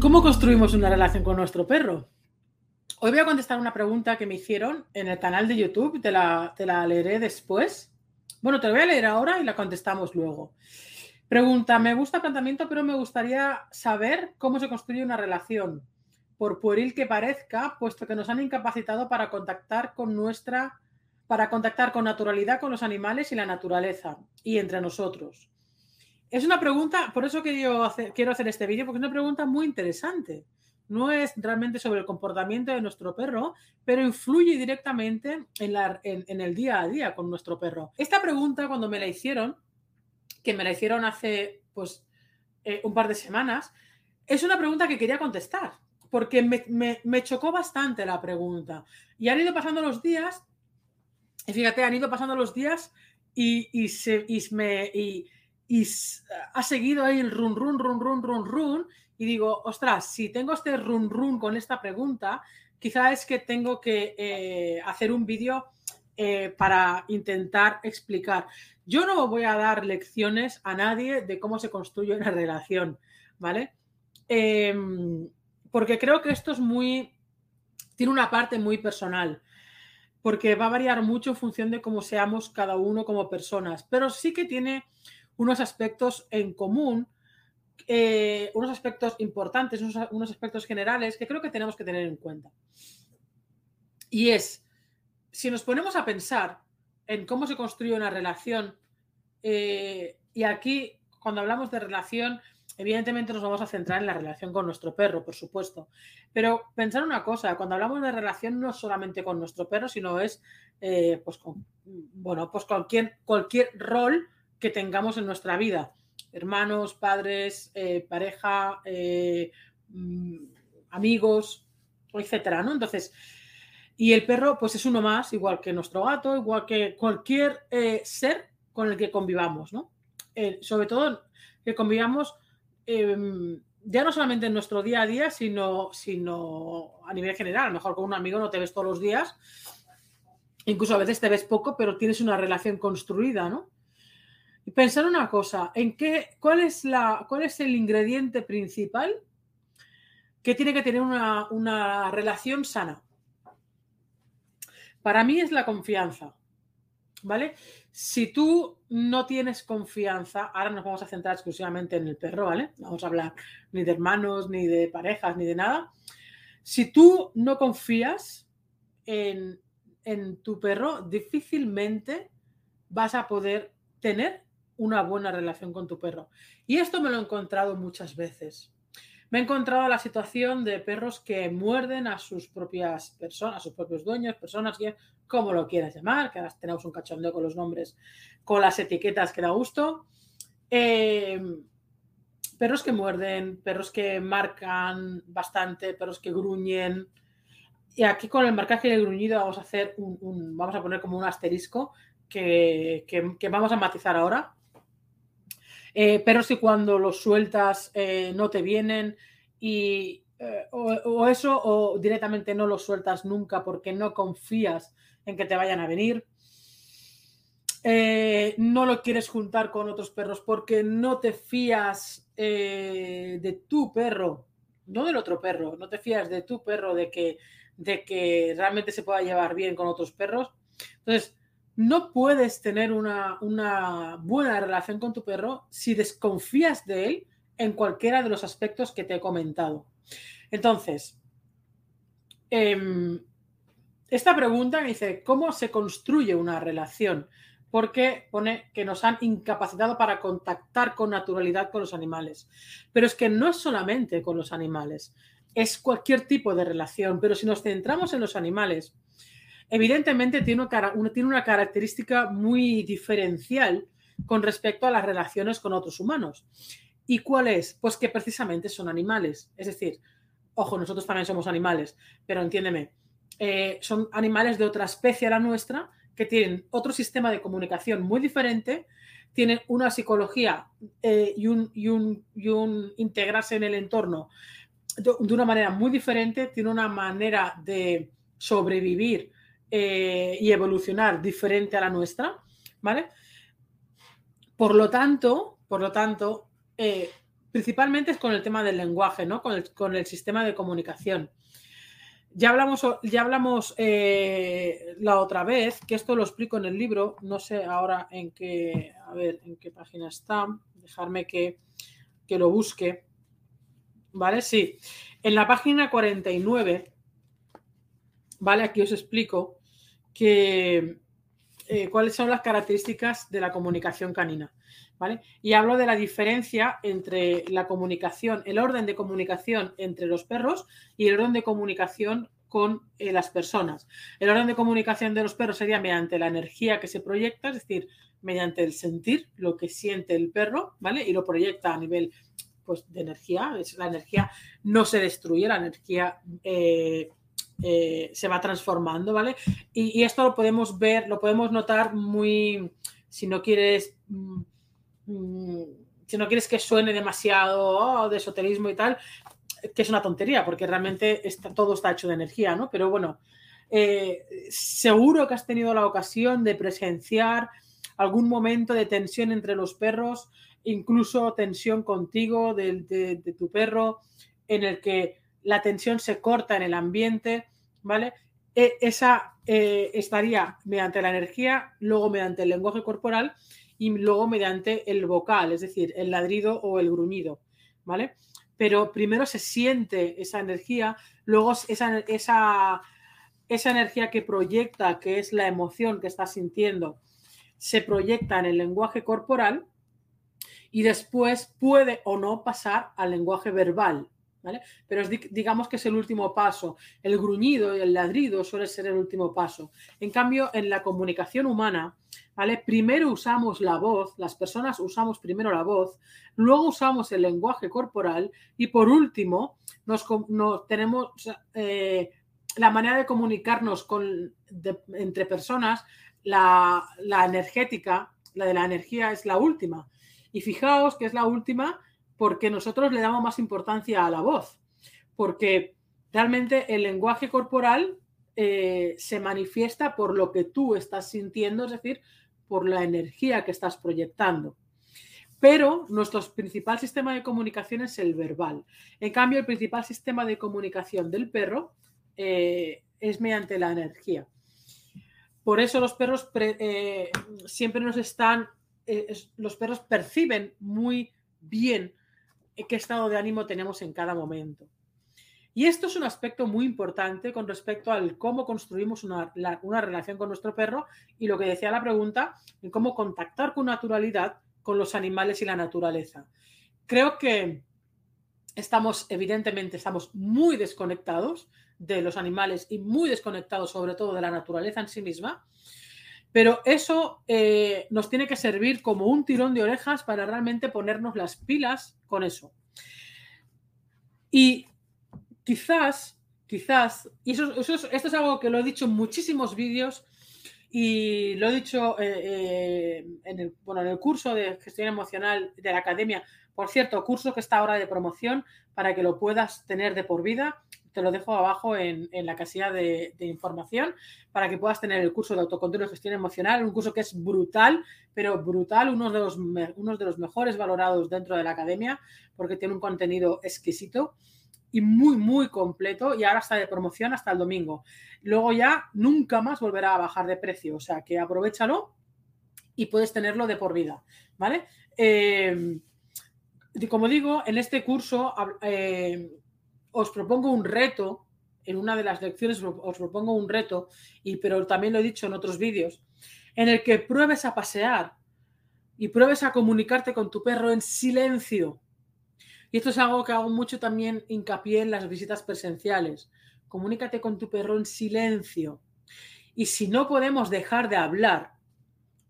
¿Cómo construimos una relación con nuestro perro? Hoy voy a contestar una pregunta que me hicieron en el canal de YouTube, te la, te la leeré después. Bueno, te la voy a leer ahora y la contestamos luego. Pregunta, me gusta el planteamiento, pero me gustaría saber cómo se construye una relación, por pueril que parezca, puesto que nos han incapacitado para contactar con nuestra, para contactar con naturalidad con los animales y la naturaleza, y entre nosotros. Es una pregunta, por eso quiero hacer, quiero hacer este vídeo, porque es una pregunta muy interesante. No es realmente sobre el comportamiento de nuestro perro, pero influye directamente en, el día a día con nuestro perro. Esta pregunta, cuando me la hicieron, que me la hicieron hace pues eh, un par de semanas, es una pregunta que quería contestar, porque me, me, chocó bastante la pregunta. Y han ido pasando los días, y fíjate, han ido pasando los días y, ha seguido ahí el run, run, run, run, run, run. Y digo, ostras, si tengo este run, run con esta pregunta, quizá es que tengo que eh, hacer un vídeo eh, para intentar explicar. Yo no voy a dar lecciones a nadie de cómo se construye una relación, ¿vale? Em, porque creo que esto es muy, tiene una parte muy personal, porque va a variar mucho en función de cómo seamos cada uno como personas, pero sí que tiene unos aspectos en común, eh, unos aspectos importantes, unos, aspectos generales que creo que tenemos que tener en cuenta. Y es, si nos ponemos a pensar en cómo se construye una relación, eh, y aquí cuando hablamos de relación, evidentemente nos vamos a centrar en la relación con nuestro perro, por supuesto. Pero pensar una cosa, cuando hablamos de relación no solamente con nuestro perro, sino es eh, pues con, bueno, pues cualquier, cualquier rol que tengamos en nuestra vida. Hermanos, padres, eh, pareja, eh, mm, amigos, etcétera, ¿no? Entonces, y el perro, pues es uno más, igual que nuestro gato, igual que cualquier ser con el que convivamos, ¿no? sobre todo que convivamos em, ya no solamente en nuestro día a día, sino, sino a nivel general. A lo mejor con un amigo no te ves todos los días, incluso a veces te ves poco, pero tienes una relación construida, ¿no? Y pensar una cosa, ¿en qué, cuál, es la, ¿cuál es el ingrediente principal que tiene que tener una, una relación sana? Para mí es la confianza, ¿vale? Si tú no tienes confianza, ahora nos vamos a centrar exclusivamente en el perro, ¿vale? No vamos a hablar ni de hermanos, ni de parejas, ni de nada. Si tú no confías en, en tu perro, difícilmente vas a poder tener una buena relación con tu perro. Y esto me lo he encontrado muchas veces. Me he encontrado la situación de perros que muerden a sus propias personas, a sus propios dueños, personas, como lo quieras llamar, que ahora tenemos un cachondeo con los nombres, con las etiquetas que da gusto. Eh, perros que muerden, perros que marcan bastante, perros que gruñen. Y aquí con el marcaje y el gruñido vamos a hacer un, vamos a poner como un asterisco que, que vamos a matizar ahora eh, pero si cuando los sueltas eh, no te vienen y eh, o, eso o directamente no los sueltas nunca porque no confías en que te vayan a venir. no lo quieres juntar con otros perros porque no te fías de tu perro, no del otro perro, no te fías de tu perro de que, de que realmente se pueda llevar bien con otros perros. Entonces, no puedes tener una, buena relación con tu perro si desconfías de él en cualquiera de los aspectos que te he comentado. Entonces, em, esta pregunta me dice, ¿cómo se construye una relación? Porque pone que nos han incapacitado para contactar con naturalidad con los animales. Pero es que no es solamente con los animales, es cualquier tipo de relación. Pero si nos centramos en los animales, evidentemente tiene una, característica muy diferencial con respecto a las relaciones con otros humanos. ¿Y cuál es? Pues que precisamente son animales. Es decir, ojo, nosotros también somos animales, pero entiéndeme, eh, son animales de otra especie a la nuestra que tienen otro sistema de comunicación muy diferente, tienen una psicología eh, y, un, integrarse en el entorno de, de una manera muy diferente, tiene una manera de sobrevivir eh, y evolucionar diferente a la nuestra, ¿vale? Por lo tanto, por lo tanto, eh, principalmente es con el tema del lenguaje, ¿no? Con el, con el sistema de comunicación. Ya hablamos, ya hablamos eh, la otra vez, que esto lo explico en el libro, no sé ahora en qué, a ver, en qué página está, dejarme que, que lo busque. ¿Vale? Sí. En la página 49, ¿vale? Aquí os explico que, eh, cuáles son las características de la comunicación canina. ¿Vale? Y hablo de la diferencia entre la comunicación, el orden de comunicación entre los perros y el orden de comunicación con eh, las personas. El orden de comunicación de los perros sería mediante la energía que se proyecta, es decir, mediante el sentir, lo que siente el perro, ¿vale? Y lo proyecta a nivel pues, de energía. La energía no se destruye, la energía eh, eh, se va transformando, ¿vale? Y, esto lo podemos ver, lo podemos notar muy, si no quieres, mm, mm, si no quieres que suene demasiado oh, de esoterismo y tal, que es una tontería, porque realmente está, todo está hecho de energía, ¿no? Pero bueno, eh, seguro que has tenido la ocasión de presenciar algún momento de tensión entre los perros, incluso tensión contigo, de tu perro, en el que la tensión se corta en el ambiente, ¿vale? E, esa eh, estaría mediante la energía, luego mediante el lenguaje corporal y luego mediante el vocal, es decir, el ladrido o el gruñido, ¿vale? Pero primero se siente esa energía, luego esa, esa, esa energía que proyecta, que es la emoción que estás sintiendo, se proyecta en el lenguaje corporal y después puede o no pasar al lenguaje verbal, pero digamos que es el último paso. El gruñido y el ladrido suele ser el último paso. En cambio, en la comunicación humana, ¿vale? Primero usamos la voz, las personas usamos primero la voz, luego usamos el lenguaje corporal y por último nos, tenemos eh, la manera de comunicarnos con, entre personas, la, la energética, la de la energía es la última. Y fijaos que es la última porque nosotros le damos más importancia a la voz, porque realmente el lenguaje corporal eh, se manifiesta por lo que tú estás sintiendo, es decir, por la energía que estás proyectando. Pero nuestro principal sistema de comunicación es el verbal. En cambio, el principal sistema de comunicación del perro eh, es mediante la energía. Por eso los perros eh, siempre nos están, los perros perciben muy bien qué estado de ánimo tenemos en cada momento. Y esto es un aspecto muy importante con respecto al cómo construimos una, relación con nuestro perro y lo que decía la pregunta, en cómo contactar con naturalidad con los animales y la naturaleza. Creo que estamos, evidentemente, estamos muy desconectados de los animales y muy desconectados sobre todo de la naturaleza en sí misma. Pero eso eh, nos tiene que servir como un tirón de orejas para realmente ponernos las pilas con eso. Y quizás, quizás, y esto es algo que lo he dicho en muchísimos vídeos y lo he dicho eh, eh, bueno, en el curso de gestión emocional de la academia. Por cierto, curso que está ahora de promoción para que lo puedas tener de por vida te lo dejo abajo en, la casilla de, información para que puedas tener el curso de autocontrol y gestión emocional, un curso que es brutal, pero brutal, uno de los, uno de los mejores valorados dentro de la academia, porque tiene un contenido exquisito y muy, muy completo y ahora está de promoción hasta el domingo. Luego ya nunca más volverá a bajar de precio, o sea que aprovechalo y puedes tenerlo de por vida, ¿vale? Eh, como digo, en este curso eh, os propongo un reto, en una de las lecciones os propongo un reto, y, pero también lo he dicho en otros vídeos, en el que pruebes a pasear y pruebes a comunicarte con tu perro en silencio. Y esto es algo que hago mucho también hincapié en las visitas presenciales. Comunícate con tu perro en silencio. Y si no podemos dejar de hablar,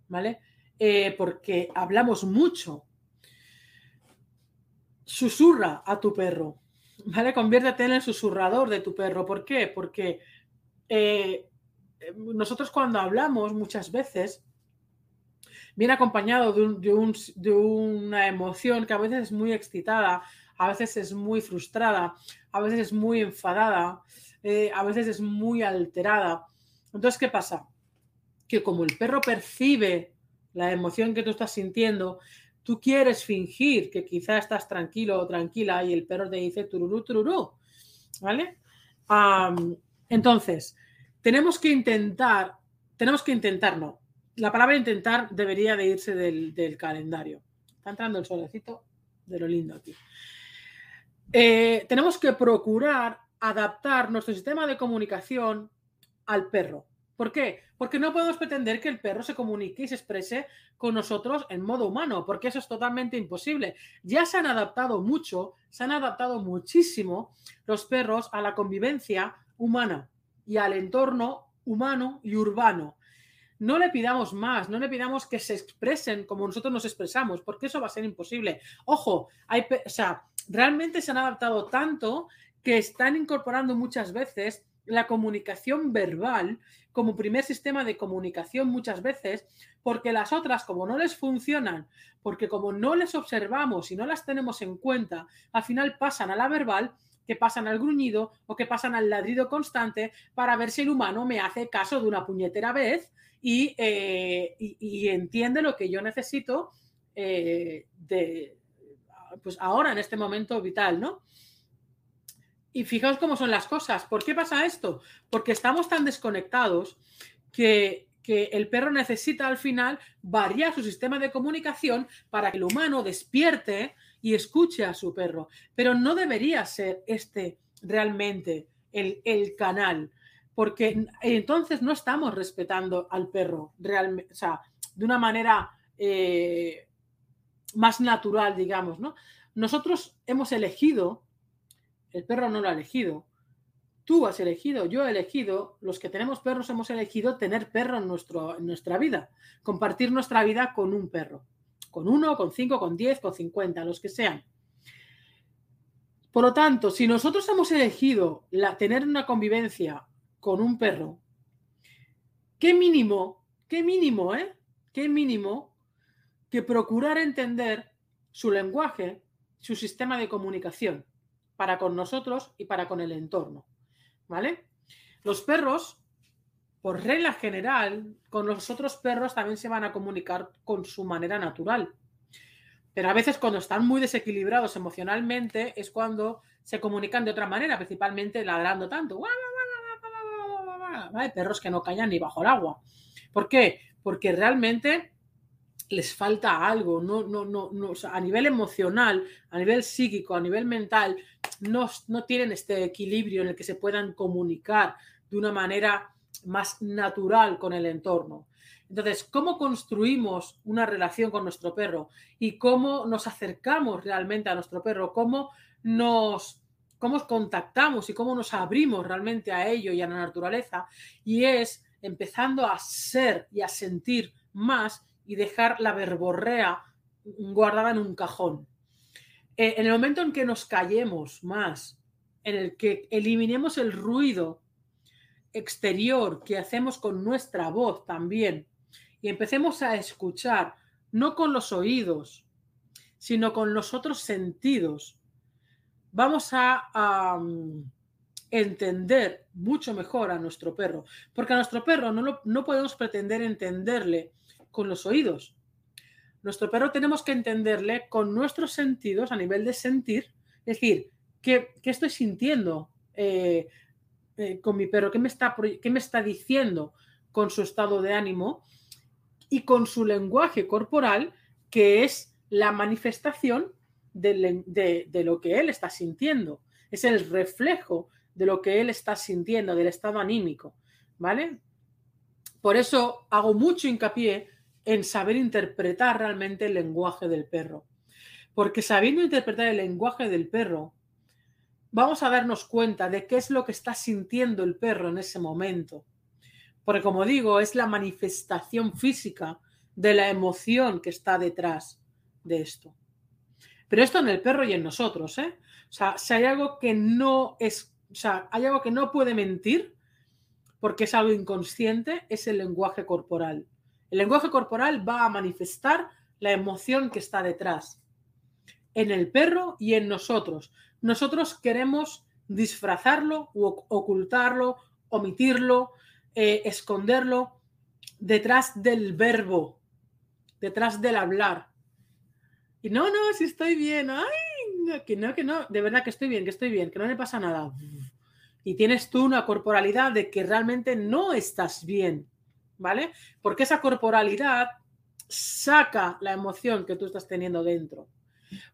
¿vale? Eh, porque hablamos mucho, susurra a tu perro. ¿Vale? Conviértete en el susurrador de tu perro. ¿Por qué? Porque eh, nosotros cuando hablamos muchas veces viene acompañado de, una emoción que a veces es muy excitada, a veces es muy frustrada, a veces es muy enfadada, eh, a veces es muy alterada. Entonces, ¿qué pasa? Que como el perro percibe la emoción que tú estás sintiendo, tú quieres fingir que quizá estás tranquilo o tranquila y el perro te dice tururú, tururú, ¿vale? entonces, tenemos que intentar, tenemos que intentar, no, la palabra intentar debería de irse del, calendario. Está entrando el solecito de lo lindo aquí. Eh, tenemos que procurar adaptar nuestro sistema de comunicación al perro. ¿Por qué? Porque no podemos pretender que el perro se comunique y se exprese con nosotros en modo humano, porque eso es totalmente imposible. Ya se han adaptado mucho, se han adaptado muchísimo los perros a la convivencia humana y al entorno humano y urbano. No le pidamos más, no le pidamos que se expresen como nosotros nos expresamos, porque eso va a ser imposible. Ojo, hay, o sea, realmente se han adaptado tanto que están incorporando muchas veces la comunicación verbal como primer sistema de comunicación muchas veces, porque las otras, como no les funcionan, porque como no les observamos y no las tenemos en cuenta, al final pasan a la verbal, que pasan al gruñido o que pasan al ladrido constante para ver si el humano me hace caso de una puñetera vez y, eh, entiende lo que yo necesito eh, pues ahora, en este momento vital, ¿no? Y fijaos cómo son las cosas. ¿Por qué pasa esto? Porque estamos tan desconectados que, el perro necesita al final variar su sistema de comunicación para que el humano despierte y escuche a su perro. Pero no debería ser este realmente el, canal, porque entonces no estamos respetando al perro realmente, o sea, de una manera eh, más natural, digamos, ¿no? Nosotros hemos elegido el perro no lo ha elegido. Tú has elegido, yo he elegido, los que tenemos perros hemos elegido tener perro en, nuestro, en nuestra vida, compartir nuestra vida con un perro, con uno, con cinco, con diez, con cincuenta, los que sean. Por lo tanto, si nosotros hemos elegido la, tener una convivencia con un perro, qué mínimo, qué mínimo, ¿eh? Qué mínimo que procurar entender su lenguaje, su sistema de comunicación para con nosotros y para con el entorno. ¿Vale? Los perros, por regla general, con los otros perros también se van a comunicar con su manera natural. Pero a veces cuando están muy desequilibrados emocionalmente es cuando se comunican de otra manera, principalmente ladrando tanto. Hay perros que no callan ni bajo el agua. ¿Por qué? Porque realmente les falta algo, no, no, no, no a nivel emocional, a nivel psíquico, a nivel mental, no, no tienen este equilibrio en el que se puedan comunicar de una manera más natural con el entorno. Entonces, ¿cómo construimos una relación con nuestro perro y cómo nos acercamos realmente a nuestro perro? ¿Cómo nos cómo contactamos y cómo nos abrimos realmente a ello y a la naturaleza? Y es empezando a ser y a sentir más y dejar la verborrea guardada en un cajón. Eh, en el momento en que nos callemos más, en el que eliminemos el ruido exterior que hacemos con nuestra voz también y empecemos a escuchar, no con los oídos, sino con los otros sentidos, vamos a, entender mucho mejor a nuestro perro, porque a nuestro perro no, no podemos pretender entenderle con los oídos. Nuestro perro tenemos que entenderle con nuestros sentidos a nivel de sentir, es decir, ¿qué, estoy sintiendo eh, eh, con mi perro? ¿Qué me, está, ¿Qué me está diciendo con su estado de ánimo? Y con su lenguaje corporal, que es la manifestación de, de, lo que él está sintiendo. Es el reflejo de lo que él está sintiendo, del estado anímico. ¿Vale? Por eso hago mucho hincapié en saber interpretar realmente el lenguaje del perro. Porque sabiendo interpretar el lenguaje del perro, vamos a darnos cuenta de qué es lo que está sintiendo el perro en ese momento. Porque como digo, es la manifestación física de la emoción que está detrás de esto. Pero esto en el perro y en nosotros, ¿eh? O sea, si hay algo que no es, o sea, hay algo que no puede mentir, porque es algo inconsciente, es el lenguaje corporal. El lenguaje corporal va a manifestar la emoción que está detrás, en el perro y en nosotros. Nosotros queremos disfrazarlo, ocultarlo, omitirlo, eh, esconderlo detrás del verbo, detrás del hablar. Y no, no, si estoy bien, ay, que no, que no, de verdad que estoy bien, que estoy bien, que no me pasa nada. Y tienes tú una corporalidad de que realmente no estás bien, ¿vale? Porque esa corporalidad saca la emoción que tú estás teniendo dentro.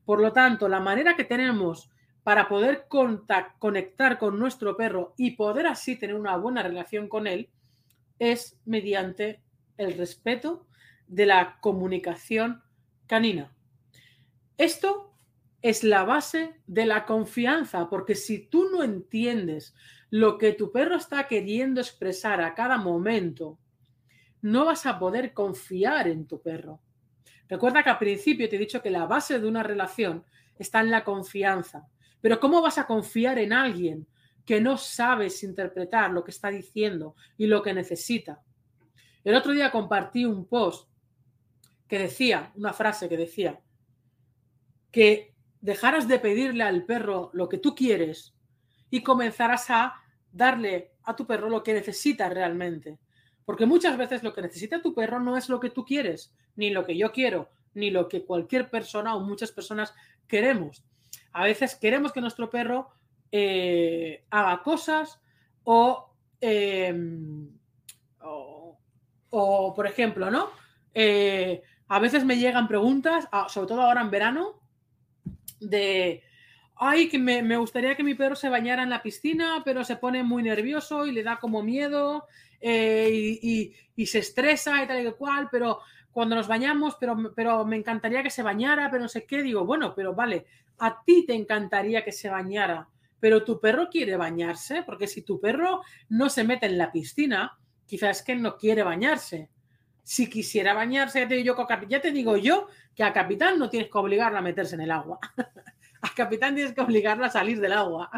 Por lo tanto, la manera que tenemos para poder conectar con nuestro perro y poder así tener una buena relación con él es mediante el respeto de la comunicación canina. Esto es la base de la confianza, porque si tú no entiendes lo que tu perro está queriendo expresar a cada momento, no vas a poder confiar en tu perro. Recuerda que al principio te he dicho que la base de una relación está en la confianza. Pero ¿cómo vas a confiar en alguien que no sabes interpretar lo que está diciendo y lo que necesita? El otro día compartí un post que decía, una frase que decía, que dejaras de pedirle al perro lo que tú quieres y comenzaras a darle a tu perro lo que necesita realmente. Porque muchas veces lo que necesita tu perro no es lo que tú quieres, ni lo que yo quiero, ni lo que cualquier persona o muchas personas queremos. A veces queremos que nuestro perro eh, haga cosas em, o, por ejemplo, ¿no? Eh, a veces me llegan preguntas, sobre todo ahora en verano, de, ay, que me, gustaría que mi perro se bañara en la piscina, pero se pone muy nervioso y le da como miedo eh, y, se estresa y tal y cual, pero cuando nos bañamos, pero, pero me encantaría que se bañara, pero no sé qué, digo, bueno, pero vale, a ti te encantaría que se bañara, pero tu perro quiere bañarse, porque si tu perro no se mete en la piscina, quizás que no quiere bañarse. Si quisiera bañarse, ya te, digo yo, ya te digo yo que a capitán no tienes que obligarlo a meterse en el agua. a capitán tienes que obligarlo a salir del agua.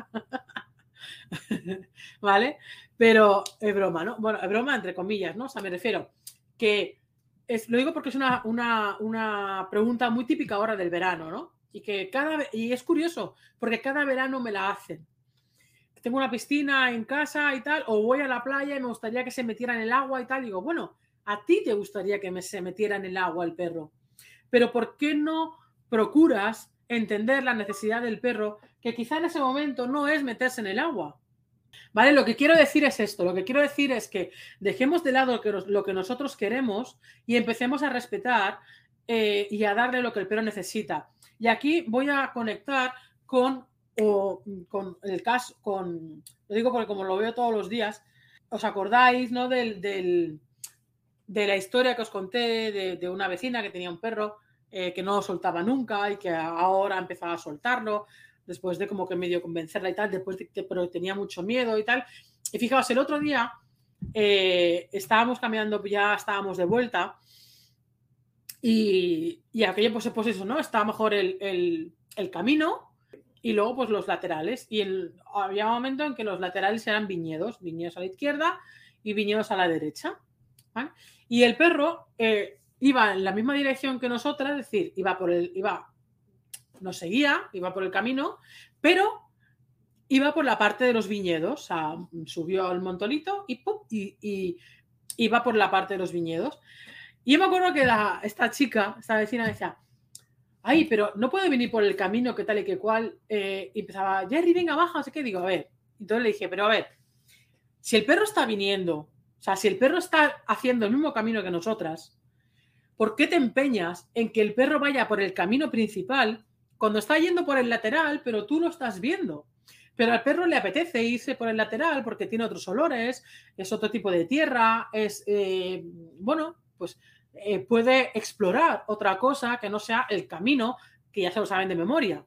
¿Vale? Pero es broma, ¿no? Bueno, es broma entre comillas, ¿no? O sea, me refiero que es, lo digo porque es una, una pregunta muy típica ahora del verano, ¿no? Y que cada y es curioso, porque cada verano me la hacen. Tengo una piscina en casa y tal, o voy a la playa y me gustaría que se metiera en el agua y tal. Digo, bueno, a ti te gustaría que me, se metiera en el agua el perro, pero ¿por qué no procuras entender la necesidad del perro, que quizá en ese momento no es meterse en el agua? ¿Vale? Lo que quiero decir es esto, lo que quiero decir es que dejemos de lado lo que, nosotros queremos y empecemos a respetar eh, y a darle lo que el perro necesita. Y aquí voy a conectar con, con el caso, con, lo digo porque como lo veo todos los días, ¿os acordáis ¿no? del, de la historia que os conté de, una vecina que tenía un perro eh, que no soltaba nunca y que ahora empezaba a soltarlo? Después de como que medio convencerla y tal, después de pero tenía mucho miedo y tal. Y fijaos, el otro día eh, estábamos caminando, ya estábamos de vuelta y, y aquello, pues, pues, eso, ¿no? Estaba mejor el, camino y luego, pues, los laterales. Y el, había un momento en que los laterales eran viñedos, viñedos a la izquierda y viñedos a la derecha. Y el perro eh, iba en la misma dirección que nosotras, es decir, iba por el, iba, nos seguía, iba por el camino, pero iba por la parte de los viñedos, o sea, subió al montolito y, iba por la parte de los viñedos. Y yo me acuerdo que esta chica, esta vecina, decía, ay, pero no puede venir por el camino que tal y que cual. Eh, y empezaba, Jerry, venga, baja, así que digo, a ver. Entonces le dije, pero a ver, si el perro está viniendo, o sea, si el perro está haciendo el mismo camino que nosotras, ¿por qué te empeñas en que el perro vaya por el camino principal cuando está yendo por el lateral, pero tú lo estás viendo? Pero al perro le apetece irse por el lateral porque tiene otros olores, es otro tipo de tierra, es, eh, bueno, pues eh, puede explorar otra cosa que no sea el camino que ya se lo saben de memoria,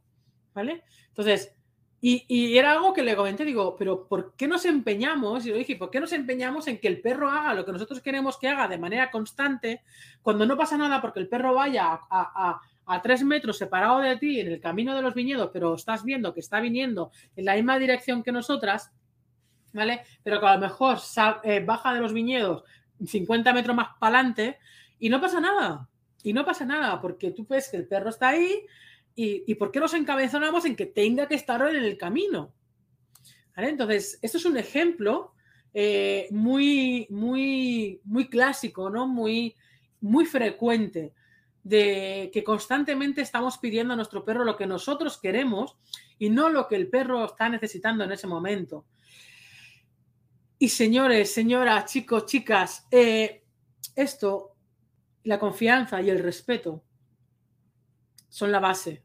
¿vale? Entonces, y, era algo que le comenté, digo, pero ¿por qué nos empeñamos? Y lo dije, ¿por qué nos empeñamos en que el perro haga lo que nosotros queremos que haga de manera constante cuando no pasa nada porque el perro vaya a, tres metros separado de ti en el camino de los viñedos, pero estás viendo que está viniendo en la misma dirección que nosotras, ¿vale? Pero que a lo mejor eh, baja de los viñedos 50 metros más para adelante y no pasa nada. Y no pasa nada, porque tú ves que el perro está ahí y, y ¿por qué nos encabezonamos en que tenga que estar en el camino? Entonces, esto es un ejemplo eh, muy, muy, muy clásico, ¿no? Muy, muy frecuente de que constantemente estamos pidiendo a nuestro perro lo que nosotros queremos y no lo que el perro está necesitando en ese momento. Y señores, señoras, chicos, chicas, eh, esto, la confianza y el respeto son la base.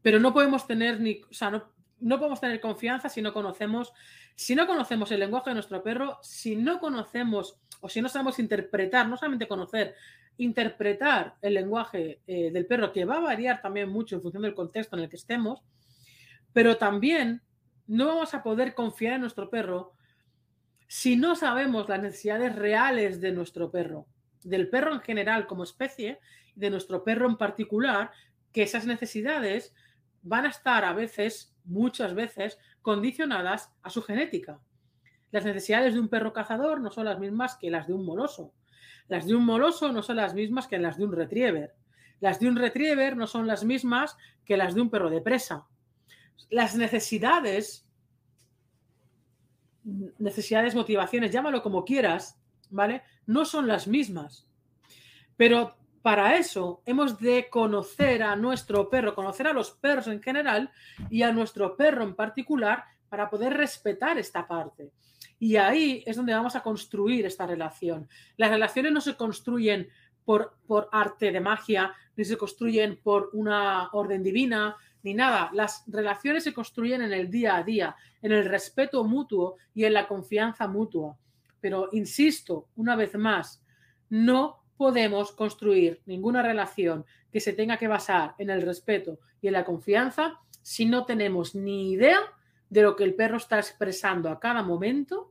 Pero no podemos tener ni, o sea, no, no podemos tener confianza si no conocemos, si no conocemos el lenguaje de nuestro perro, si no conocemos o si no sabemos interpretar, no solamente conocer, interpretar el lenguaje eh, del perro, que va a variar también mucho en función del contexto en el que estemos, pero también no vamos a poder confiar en nuestro perro si no sabemos las necesidades reales de nuestro perro, del perro en general como especie de nuestro perro en particular, que esas necesidades van a estar a veces, muchas veces, condicionadas a su genética. Las necesidades de un perro cazador no son las mismas que las de un moloso. Las de un moloso no son las mismas que las de un retriever. Las de un retriever no son las mismas que las de un perro de presa. Las necesidades necesidades, motivaciones, llámalo como quieras, ¿vale? No son las mismas. Pero para eso hemos de conocer a nuestro perro, conocer a los perros en general y a nuestro perro en particular para poder respetar esta parte. Y ahí es donde vamos a construir esta relación. Las relaciones no se construyen por, por arte de magia, ni se construyen por una orden divina, ni nada. Las relaciones se construyen en el día a día, en el respeto mutuo y en la confianza mutua. Pero, insisto, una vez más, no podemos construir ninguna relación que se tenga que basar en el respeto y en la confianza si no tenemos ni idea de lo que el perro está expresando a cada momento,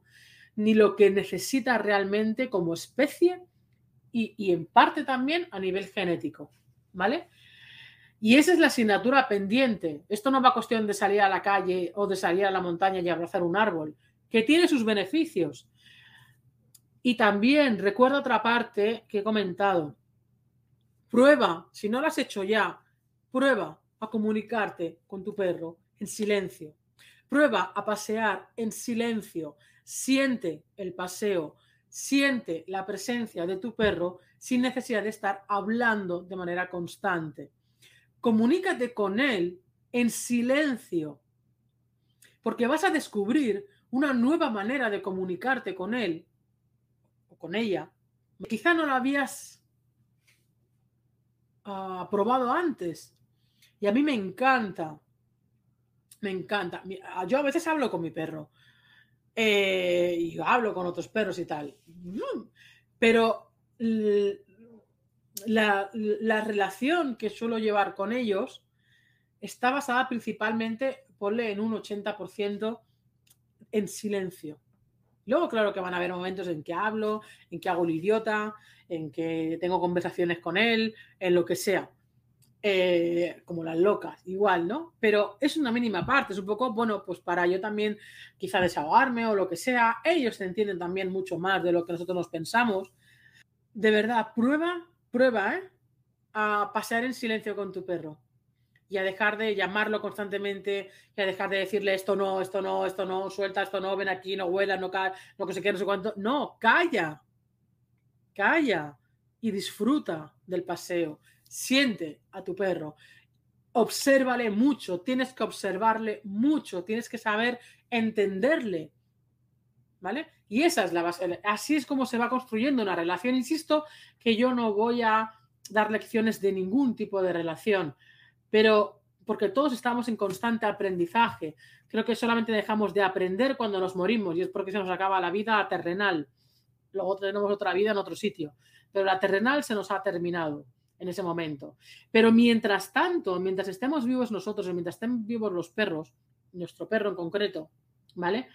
ni lo que necesita realmente como especie y, y en parte también a nivel genético. ¿Vale? Y esa es la asignatura pendiente. Esto no va a cuestión de salir a la calle o de salir a la montaña y abrazar un árbol, que tiene sus beneficios. Y también recuerda otra parte que he comentado. Prueba, si no lo has hecho ya, prueba a comunicarte con tu perro en silencio. Prueba a pasear en silencio. Siente el paseo, siente la presencia de tu perro sin necesidad de estar hablando de manera constante comunícate con él en silencio, porque vas a descubrir una nueva manera de comunicarte con él o con ella. Quizá no lo habías uh, probado antes. Y a mí me encanta, me encanta. Yo a veces hablo con mi perro eh, y hablo con otros perros y tal. Pero la, relación que suelo llevar con ellos está basada principalmente, ponle en un 80% en silencio. Luego, claro que van a haber momentos en que hablo, en que hago el idiota, en que tengo conversaciones con él, en lo que sea. Eh, como las locas, igual, ¿no? Pero es una mínima parte, es un poco, bueno, pues para yo también quizá desahogarme o lo que sea. Ellos se entienden también mucho más de lo que nosotros nos pensamos. De verdad, prueba Prueba, ¿eh? A pasear en silencio con tu perro y a dejar de llamarlo constantemente y a dejar de decirle esto no, esto no, esto no, suelta, esto no, ven aquí, no huela, no cae, no que se no sé cuánto. No, calla, calla y disfruta del paseo. Siente a tu perro. Obsérvale mucho, tienes que observarle mucho, tienes que saber entenderle. ¿Vale? Y esa es la base. Así es como se va construyendo una relación. Insisto que yo no voy a dar lecciones de ningún tipo de relación, pero porque todos estamos en constante aprendizaje. Creo que solamente dejamos de aprender cuando nos morimos y es porque se nos acaba la vida terrenal. Luego tenemos otra vida en otro sitio, pero la terrenal se nos ha terminado en ese momento. Pero mientras tanto, mientras estemos vivos nosotros mientras estén vivos los perros, nuestro perro en concreto, ¿vale?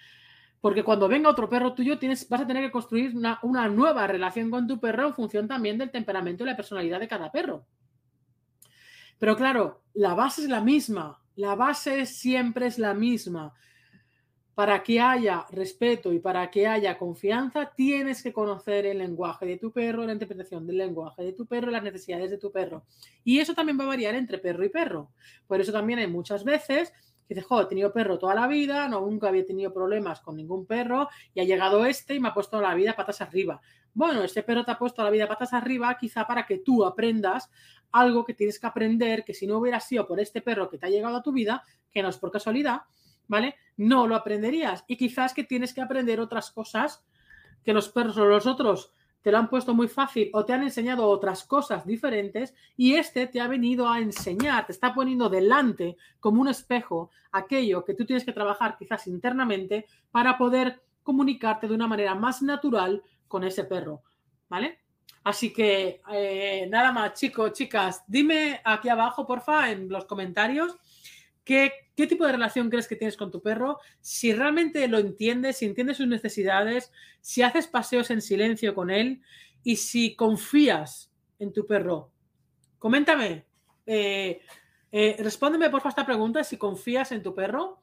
Porque cuando venga otro perro tuyo, tienes, vas a tener que construir una, una nueva relación con tu perro en función también del temperamento y la personalidad de cada perro. Pero claro, la base es la misma. La base siempre es la misma. Para que haya respeto y para que haya confianza, tienes que conocer el lenguaje de tu perro, la interpretación del lenguaje de tu perro, las necesidades de tu perro. Y eso también va a variar entre perro y perro. Por eso también hay muchas veces que dice, joder, he tenido perro toda la vida, no, nunca había tenido problemas con ningún perro y ha llegado este y me ha puesto la vida patas arriba. Bueno, este perro te ha puesto la vida patas arriba quizá para que tú aprendas algo que tienes que aprender, que si no hubiera sido por este perro que te ha llegado a tu vida, que no es por casualidad, ¿vale? No lo aprenderías. Y quizás que tienes que aprender otras cosas que los perros o los otros te lo han puesto muy fácil o te han enseñado otras cosas diferentes y este te ha venido a enseñar, te está poniendo delante como un espejo aquello que tú tienes que trabajar quizás internamente para poder comunicarte de una manera más natural con ese perro, ¿vale? Así que eh, nada más, chicos, chicas, dime aquí abajo, porfa, en los comentarios, qué, tipo de relación crees que tienes con tu perro, si realmente lo entiendes, si entiendes sus necesidades, si haces paseos en silencio con él y si confías en tu perro. Coméntame, eh, eh, respóndeme porfa esta pregunta, si confías en tu perro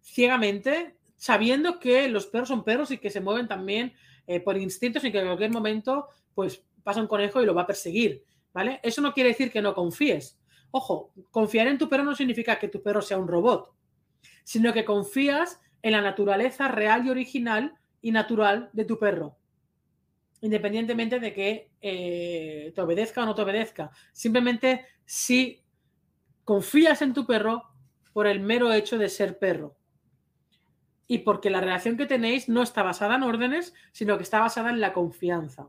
ciegamente, sabiendo que los perros son perros y que se mueven también eh, por instintos y que en cualquier momento pues pasa un conejo y lo va a perseguir, ¿vale? Eso no quiere decir que no confíes. Ojo, confiar en tu perro no significa que tu perro sea un robot, sino que confías en la naturaleza real y original y natural de tu perro, independientemente de que eh, te obedezca o no te obedezca. Simplemente si confías en tu perro por el mero hecho de ser perro y porque la relación que tenéis no está basada en órdenes, sino que está basada en la confianza.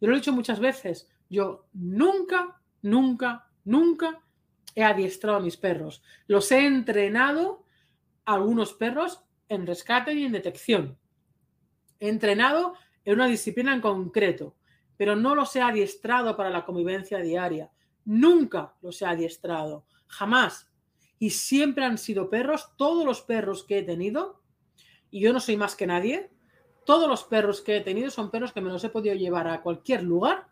Yo lo he dicho muchas veces, yo nunca, nunca, nunca he adiestrado a mis perros. Los he entrenado a algunos perros en rescate y en detección. He entrenado en una disciplina en concreto, pero no los he adiestrado para la convivencia diaria. Nunca los he adiestrado, jamás. Y siempre han sido perros, todos los perros que he tenido, y yo no soy más que nadie, todos los perros que he tenido son perros que me los he podido llevar a cualquier lugar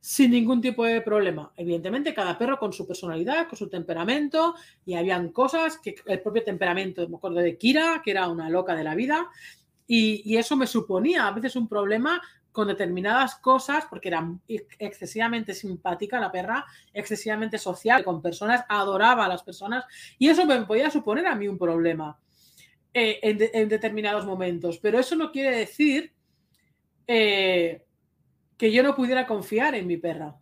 sin ningún tipo de problema. Evidentemente, cada perro con su personalidad, con su temperamento, y habían cosas que el propio temperamento, me acuerdo de Kira, que era una loca de la vida, y, eso me suponía a veces un problema con determinadas cosas, porque era excesivamente simpática la perra, excesivamente social con personas, adoraba a las personas, y eso me podía suponer a mí un problema. Eh, en, determinados momentos. Pero eso no quiere decir eh, que yo no pudiera confiar en mi perra.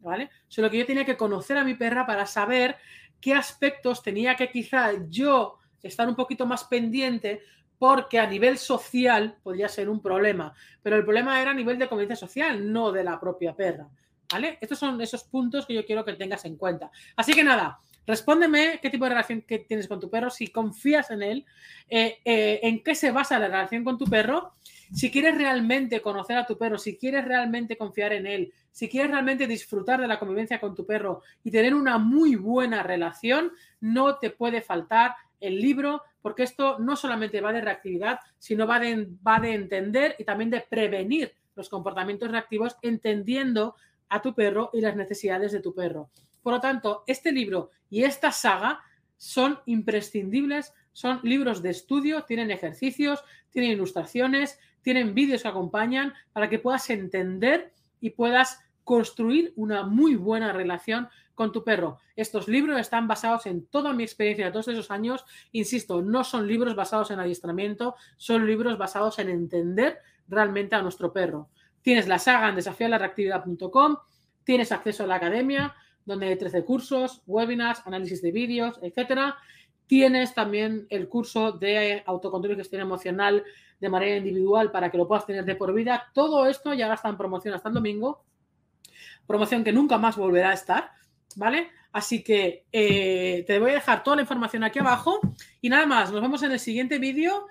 ¿Vale? Solo que yo tenía que conocer a mi perra para saber qué aspectos tenía que quizá yo estar un poquito más pendiente porque a nivel social podría ser un problema, pero el problema era a nivel de convivencia social, no de la propia perra. ¿Vale? Estos son esos puntos que yo quiero que tengas en cuenta. Así que nada, Respóndeme qué tipo de relación que tienes con tu perro, si confías en él, eh, eh, en qué se basa la relación con tu perro, si quieres realmente conocer a tu perro, si quieres realmente confiar en él, si quieres realmente disfrutar de la convivencia con tu perro y tener una muy buena relación, no te puede faltar el libro, porque esto no solamente va de reactividad, sino va de, entender y también de prevenir los comportamientos reactivos, entendiendo a tu perro y las necesidades de tu perro. Por lo tanto, este libro y esta saga son imprescindibles, son libros de estudio, tienen ejercicios, tienen ilustraciones, tienen vídeos que acompañan para que puedas entender y puedas construir una muy buena relación con tu perro. Estos libros están basados en toda mi experiencia de todos esos años. Insisto, no son libros basados en adiestramiento, son libros basados en entender realmente a nuestro perro. Tienes la saga en desafialarreactividad.com, tienes acceso a la academia, donde hay 13 cursos, webinars, análisis de vídeos, etcétera. Tienes también el curso de autocontrol y gestión emocional de manera individual para que lo puedas tener de por vida. Todo esto ya está en promoción hasta el domingo. Promoción que nunca más volverá a estar, ¿vale? Así que eh, te voy a dejar toda la información aquí abajo. Y nada más, nos vemos en el siguiente vídeo.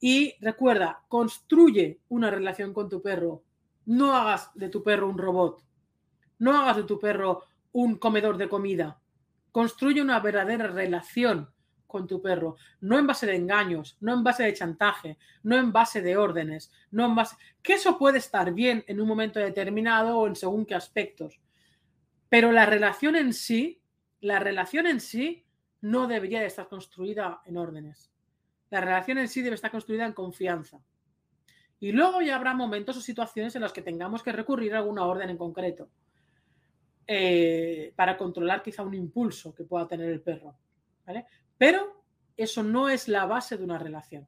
Y recuerda, construye una relación con tu perro. No hagas de tu perro un robot. No hagas de tu perro un comedor de comida. Construye una verdadera relación con tu perro, no en base de engaños, no en base de chantaje, no en base de órdenes, no en base que eso puede estar bien en un momento determinado o en según qué aspectos. Pero la relación en sí, la relación en sí no debería de estar construida en órdenes. La relación en sí debe estar construida en confianza. Y luego ya habrá momentos o situaciones en las que tengamos que recurrir a alguna orden en concreto. Eh, para controlar quizá un impulso que pueda tener el perro. ¿vale? Pero eso no es la base de una relación.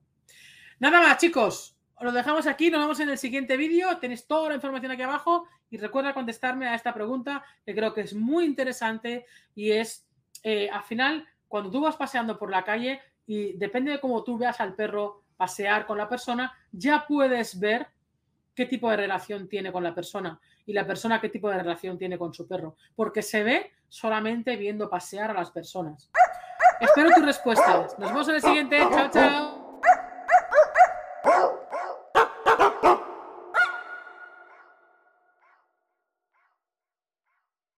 Nada más, chicos. Os lo dejamos aquí, nos vemos en el siguiente vídeo. Tenéis toda la información aquí abajo y recuerda contestarme a esta pregunta que creo que es muy interesante y es, eh, al final, cuando tú vas paseando por la calle y depende de cómo tú veas al perro pasear con la persona, ya puedes ver qué tipo de relación tiene con la persona y la persona qué tipo de relación tiene con su perro, porque se ve solamente viendo pasear a las personas. Espero tus respuestas. Nos vemos en el siguiente. Chao, chao.